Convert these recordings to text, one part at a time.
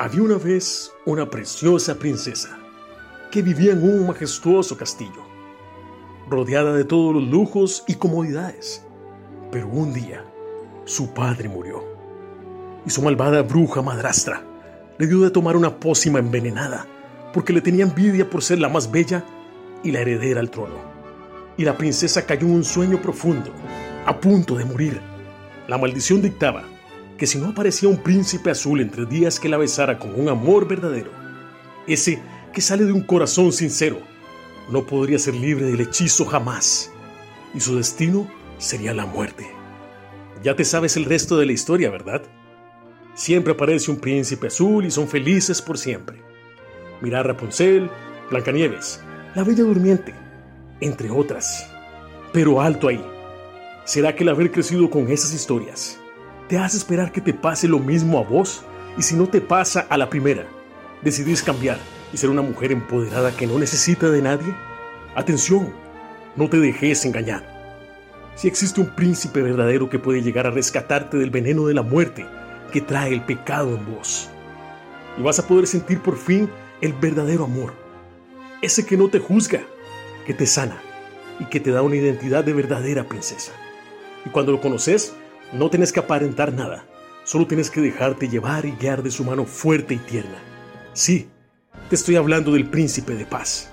Había una vez una preciosa princesa que vivía en un majestuoso castillo, rodeada de todos los lujos y comodidades. Pero un día, su padre murió y su malvada bruja madrastra le dio de tomar una pócima envenenada porque le tenía envidia por ser la más bella y la heredera al trono. Y la princesa cayó en un sueño profundo, a punto de morir. La maldición dictaba que si no aparecía un príncipe azul entre días que la besara con un amor verdadero, ese que sale de un corazón sincero, no podría ser libre del hechizo jamás, y su destino sería la muerte. Ya te sabes el resto de la historia, ¿verdad? Siempre aparece un príncipe azul y son felices por siempre. Mira Rapunzel, Blancanieves, la Bella Durmiente, entre otras. Pero alto ahí. ¿Será que el haber crecido con esas historias te hace esperar que te pase lo mismo a vos y si no te pasa a la primera, decidís cambiar y ser una mujer empoderada que no necesita de nadie? Atención, no te dejes engañar. Si existe un príncipe verdadero que puede llegar a rescatarte del veneno de la muerte que trae el pecado en vos. Y vas a poder sentir por fin el verdadero amor. Ese que no te juzga, que te sana y que te da una identidad de verdadera princesa. Y cuando lo conoces, no tienes que aparentar nada, solo tienes que dejarte llevar y guiar de su mano fuerte y tierna. Sí, te estoy hablando del príncipe de paz,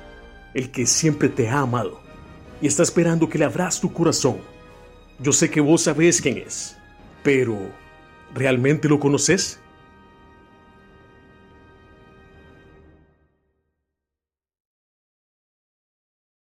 el que siempre te ha amado y está esperando que le abras tu corazón. Yo sé que vos sabés quién es, pero ¿realmente lo conoces?